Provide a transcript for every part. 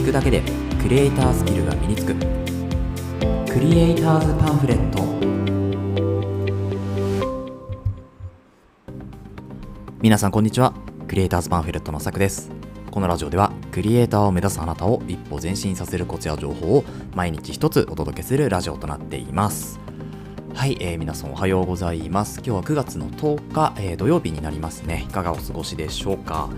聞くだけでクリエイタースキルが身につく。クリエイターズパンフレット。皆さんこんにちは。クリエイターズパンフレットのさくです。このラジオではクリエイターを目指すあなたを一歩前進させるコツや情報を毎日一つお届けするラジオとなっています。はい、えー、皆さんおはようございます。今日は9月の10日、えー、土曜日になりますね。いかがお過ごしでしょうか？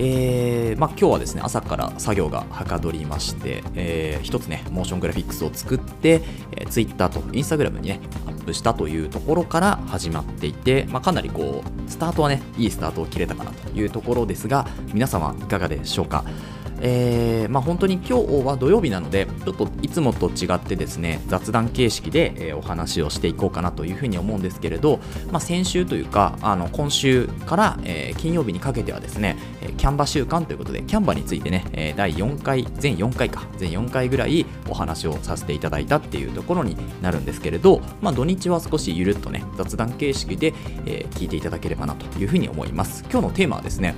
えーまあ、今日はですね朝から作業がはかどりまして、えー、一つねモーショングラフィックスを作って、えー、Twitter と Instagram にねアップしたというところから始まっていて、まあ、かなりこうスタートはねいいスタートを切れたかなというところですが皆様いかがでしょうか？えーまあ、本当に今日は土曜日なので、ちょっといつもと違ってですね、雑談形式で、お話をしていこうかなというふうに思うんですけれど、まあ、先週というか、あの今週から、金曜日にかけてはですね、キャンバ週間ということで、キャンバについてね、第4回、全4回か、全4回ぐらいお話をさせていただいたっていうところになるんですけれど、まあ、土日は少しゆるっとね、雑談形式で、聞いていただければなというふうに思います。今日のテーマはですね、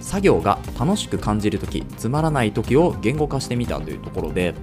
作業が楽しく感じるとき、つまらないときを言語化してみたというところで、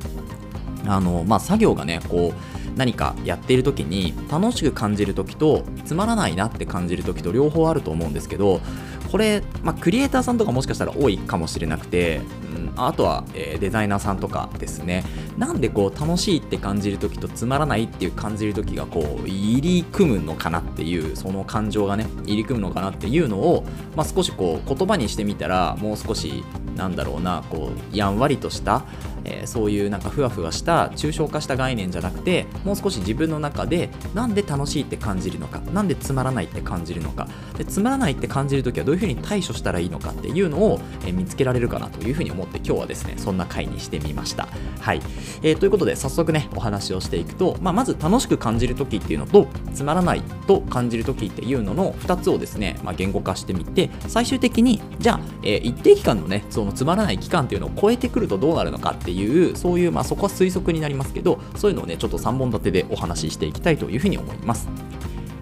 あのまあ、作業がね、こう何かやっている時に楽しく感じる時とつまらないなって感じる時と両方あると思うんですけどこれ、まあ、クリエイターさんとかもしかしたら多いかもしれなくて、うん、あとは、えー、デザイナーさんとかですね。なんでこう楽しいって感じる時とつまらないっていう感じる時がこう入り組むのかなっていうその感情がね入り組むのかなっていうのを、まあ、少しこう言葉にしてみたらもう少しなんだろうなこうやんわりとしたえー、そういうなんかふわふわした抽象化した概念じゃなくてもう少し自分の中でなんで楽しいって感じるのかなんでつまらないって感じるのか。でつまらないって感じるときはどういうふうに対処したらいいのかっていうのを、えー、見つけられるかなというふうに思って今日はですねそんな回にしてみました。はい、えー、ということで早速ねお話をしていくと、まあ、まず楽しく感じるときっていうのとつまらないと感じるときっていうのの2つをですね、まあ、言語化してみて最終的にじゃあ、え、一定期間のねそのつまらない期間っていうのを超えてくるとどうなるのかっていういうそういうまあそこは推測になりますけどそういうのをねちょっと3本立てでお話ししていきたいというふうに思います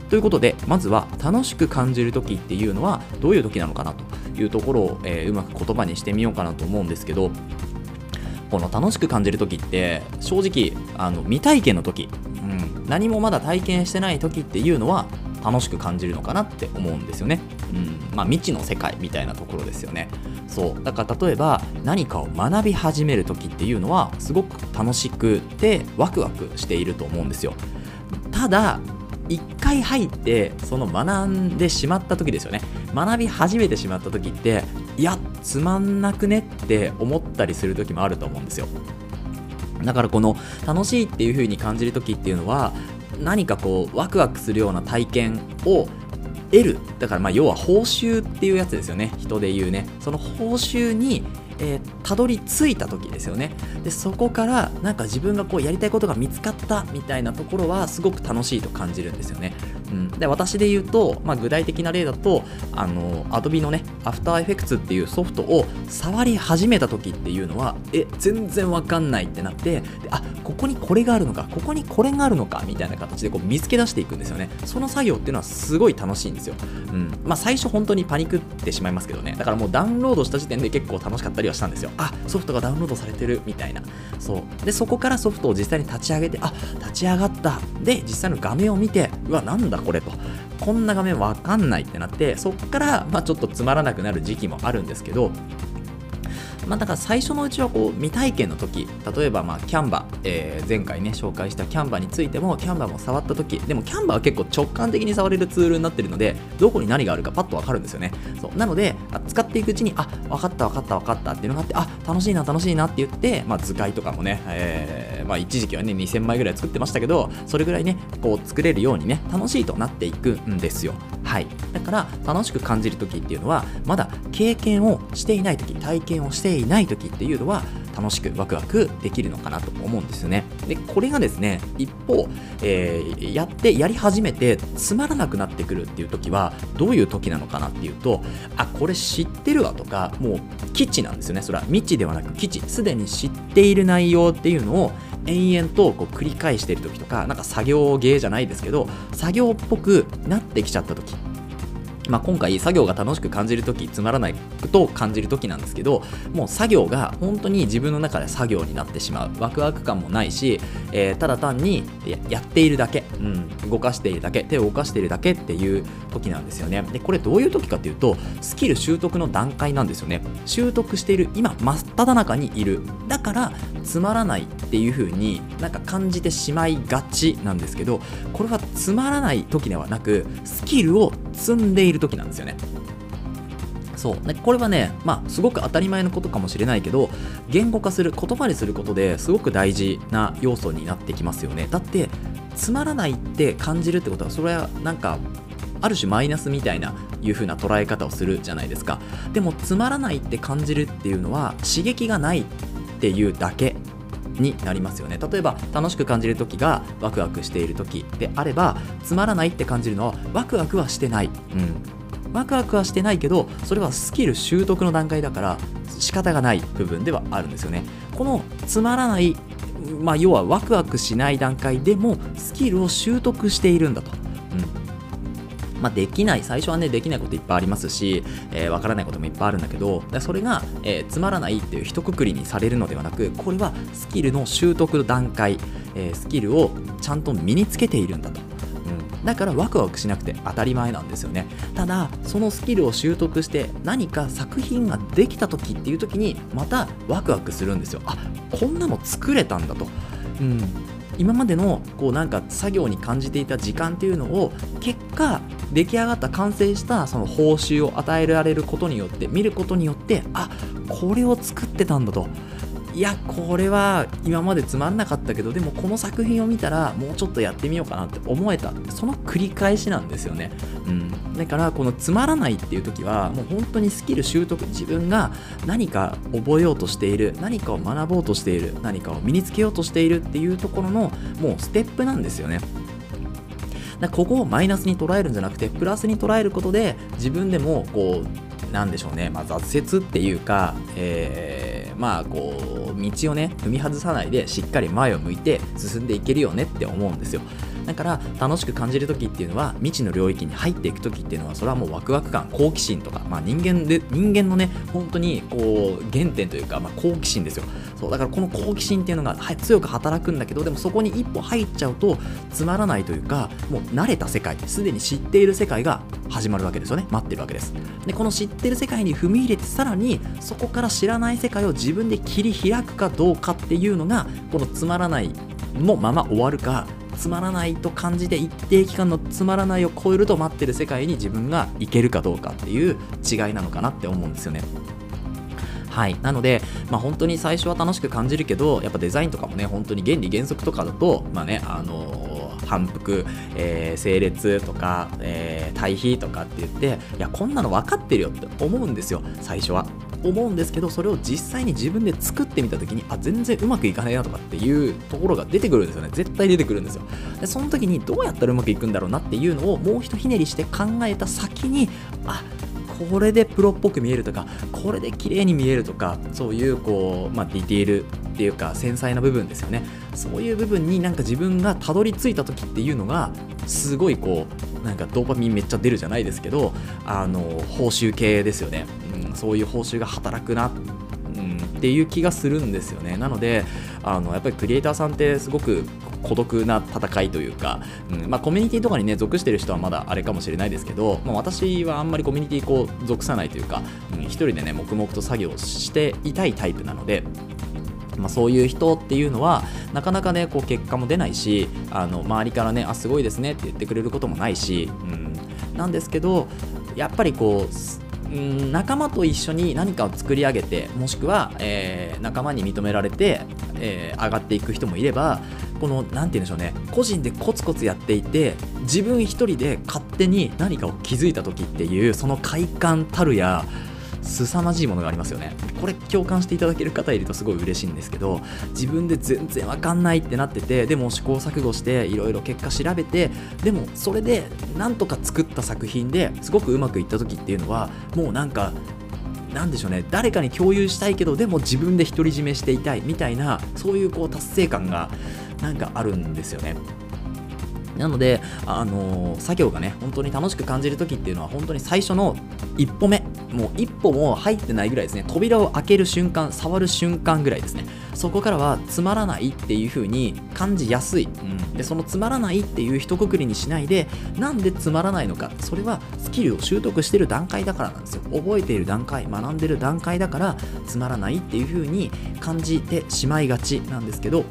ということでまずは楽しく感じる時っていうのはどういう時なのかなというところを、えー、うまく言葉にしてみようかなと思うんですけどこの楽しく感じる時って正直あの未体験の時、うん、何もまだ体験してない時っていうのは楽しく感じるのかなって思うんですよね。うんまあ、未知の世界みたいなところですよね。そうだから例えば何かを学び始める時っていうのはすごく楽しくてワクワクしていると思うんですよ。ただ一回入ってその学んでしまった時ですよね学び始めてしまった時っていやつまんなくねって思ったりする時もあると思うんですよだからこの楽しいっていう風に感じる時っていうのは何かこうワクワクするような体験を得る。だからまあ要は報酬っていうやつですよね。人で言うね。その報酬にえー、たどり着いた時ですよね。でそこからなんか自分がこうやりたいことが見つかったみたいなところはすごく楽しいと感じるんですよね、うん、で私で言うと、まあ、具体的な例だとあの Adobe のね After Effects っていうソフトを触り始めた時っていうのはえ全然わかんないってなってであここにこれがあるのかここにこれがあるのかみたいな形でこう見つけ出していくんですよね。その作業っていうのはすごい楽しいんですよ、うん。まあ、最初本当にパニクってしまいますけどね。だからもうダウンロードした時点で結構楽しかったりはしたんですよ。あソフトがダウンロードされてるみたいな。そう。でそこからソフトを実際に立ち上げてあ立ち上がった。で実際の画面を見てうわなんだ？これと。こんな画面わかんないってなってそっから、まあ、ちょっとつまらなくなる時期もあるんですけどまあ、だから最初のうちはこう未体験の時例えばまあキャンバ、えー、前回ね紹介したキャンバについてもキャンバも触った時でもキャンバは結構直感的に触れるツールになってるのでどこに何があるかパッとわかるんですよね。そう。なので使っていくうちにあ分かった分かった分かったっていうのがあってあ楽しいな楽しいなって言って、まあ、図解とかもね、えーまあ、一時期はね2000枚ぐらい作ってましたけどそれぐらいねこう作れるようにね楽しいとなっていくんですよ。はい。だから楽しく感じる時っていうのはまだ経験をしていない時体験をしていない時っていうのは楽しくワクワクできるのかなと思うんですよね。で、これがですね、一方、えー、やってやり始めてつまらなくなってくるっていう時はどういう時なのかなっていうと、あ、これ知ってるわとか、もう基地なんですよね。それは未知ではなく基地、すでに知っている内容っていうのを延々とこう繰り返してる時とか、なんか作業芸じゃないですけど、作業っぽくなってきちゃった時まあ、今回作業が楽しく感じるときつまらないと感じるときなんですけどもう作業が本当に自分の中で作業になってしまう。ワクワク感もないし、えー、ただ単にやっているだけ、うん、動かしているだけ。手を動かしているだけっていう時なんですよね。でこれどういう時かっていうとスキル習得の段階なんですよね。習得している今真っ只中にいる。だからつまらないっていう風になんか感じてしまいがちなんですけどこれはつまらない時ではなくスキルを積んでいる時なんですよね。そう。これはね、まあ、すごく当たり前のことかもしれないけど言語化する言葉にすることですごく大事な要素になってきますよね。だってつまらないって感じるってことはそれはなんかある種マイナスみたいないう風な捉え方をするじゃないですか。でもつまらないって感じるっていうのは刺激がないっていうだけになりますよね。例えば楽しく感じる時がワクワクしている時であればつまらないって感じるのはワクワクはしてない、うん、ワクワクはしてないけどそれはスキル習得の段階だから仕方がない部分ではあるんですよね。このつまらないまあ、要はワクワクしない段階でもスキルを習得しているんだと、うん。まあ、できない、最初はね、できないこといっぱいありますし、えー、からないこともいっぱいあるんだけど、それが、えー、つまらないっていう一括りにされるのではなく、これはスキルの習得の段階、えー、スキルをちゃんと身につけているんだと。だからワクワクしなくて当たり前なんですよね。ただそのスキルを習得して何か作品ができた時っていう時にまたワクワクするんですよ。あこんなの作れたんだと、うん、今までのこうなんか作業に感じていた時間っていうのを結果出来上がった完成したその報酬を与えられることによって見ることによってあこれを作ってたんだと。いやこれは今までつまんなかったけどでもこの作品を見たらもうちょっとやってみようかなって思えたその繰り返しなんですよね、うん、だからこのつまらないっていう時はもう本当にスキル習得自分が何か覚えようとしている何かを学ぼうとしている何かを身につけようとしているっていうところのもうステップなんですよね。だここをマイナスに捉えるんじゃなくてプラスに捉えることで自分でもこうなんでしょうね、まあ、挫折っていうか、えー、まあこう道をね踏み外さないでしっかり前を向いて進んでいけるよねって思うんですよ。だから楽しく感じる時っていうのは未知の領域に入っていくときっていうのはそれはもうワクワク感好奇心とか、まあ、人間で人間のね本当にこう原点というか、まあ、好奇心ですよ。そうだからこの好奇心っていうのが強く働くんだけどでもそこに一歩入っちゃうとつまらないというかもう慣れた世界すでに知っている世界が始まるわけですよね待ってるわけですでこの知ってる世界に踏み入れてさらにそこから知らない世界を自分で切り開くかどうかっていうのがこのつまらないのまま終わるかつまらないと感じて一定期間のつまらないを超えると待ってる世界に自分がいけるかどうかっていう違いなのかなって思うんですよね。はい、なので、まあ、本当に最初は楽しく感じるけどやっぱデザインとかもね本当に原理原則とかだとまあねあのー、反復、えー、整列とか、えー、対比とかって言っていやこんなの分かってるよって思うんですよ。最初は。思うんですけどそれを実際に自分で作ってみた時にあ全然うまくいかないなとかっていうところが出てくるんですよね。絶対出てくるんですよ。でその時にどうやったらうまくいくんだろうなっていうのをもうひとひねりして考えた先にあこれでプロっぽく見えるとかこれで綺麗に見えるとかそういうこう、まあ、ディテールっていうか繊細な部分ですよね。そういう部分になんか自分がたどり着いた時っていうのがすごいこうなんかドーパミンめっちゃ出るじゃないですけどあの報酬系ですよね。うんそういう報酬が働くな、うん、っていう気がするんですよね。なのであのやっぱりクリエイターさんってすごく孤独な戦いというか、うんまあ、コミュニティとかにね属してる人はまだあれかもしれないですけど、まあ、私はあんまりコミュニティこう属さないというか、うん、一人でね黙々と作業していたいタイプなのでまあ、そういう人っていうのはなかなかねこう結果も出ないしあの周りからねあすごいですねって言ってくれることもないし、うん、なんですけどやっぱりこううん仲間と一緒に何かを作り上げてもしくは、えー、仲間に認められて、えー、上がっていく人もいればこの何て言うんでしょうね。個人でコツコツやっていて自分一人で勝手に何かを気づいた時っていうその快感たるや凄まじいものがありますよね。これ共感していただける方いるとすごい嬉しいんですけど自分で全然わかんないってなっててでも試行錯誤していろいろ結果調べてでもそれでなんとか作った作品ですごくうまくいった時っていうのはもうなんかなんでしょうね。誰かに共有したいけどでも自分で独り占めしていたいみたいなそういうこう達成感がなんかあるんですよね。なので、あのー作業がね、本当に楽しく感じる時っていうのは、本当に最初の一歩目、もう一歩も入ってないぐらいですね、扉を開ける瞬間、触る瞬間ぐらいですね、そこからはつまらないっていう風に感じやすい、うん、でそのつまらないっていう一括りにしないで、なんでつまらないのか、それはスキルを習得してる段階だからなんですよ、覚えている段階、学んでる段階だから、つまらないっていう風に感じてしまいがちなんですけど、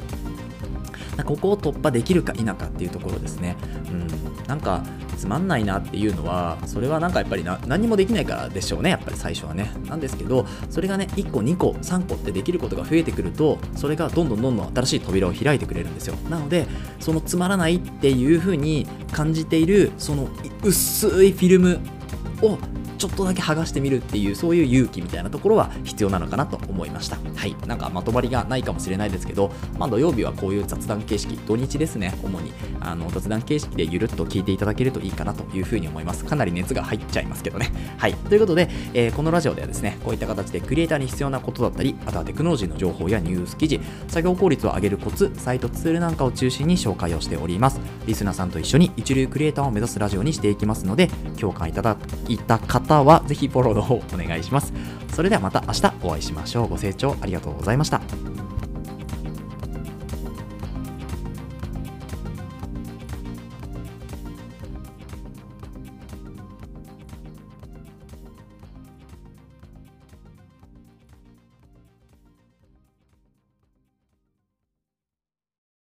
ここを突破できるか否かっていうところですね。うん、なんかつまんないなっていうのは、それはなんかやっぱりな何もできないからでしょうね、やっぱり最初はね。なんですけど、それがね、1個、2個、3個ってできることが増えてくると、それがどんどんどんどん新しい扉を開いてくれるんですよ。なので、そのつまらないっていう風に感じている、その薄いフィルムをちょっとだけ剥がしてみるっていうそういう勇気みたいなところは必要なのかなと思いました。はい。なんかまとまりがないかもしれないですけど、まあ、土曜日はこういう雑談形式土日ですね。主にあの雑談形式でゆるっと聞いていただけるといいかなというふうに思います。かなり熱が入っちゃいますけどね。はい。ということで、えーこのラジオではですねこういった形でクリエイターに必要なことだったりあとはテクノロジーの情報やニュース記事作業効率を上げるコツサイトツールなんかを中心に紹介をしております。リスナーさんと一緒に一流クリエイターを目指すラジオにしていきますので共感いただいた方はぜひフォローの方お願いします。それではまた明日お会いしましょう。ご清聴ありがとうございました。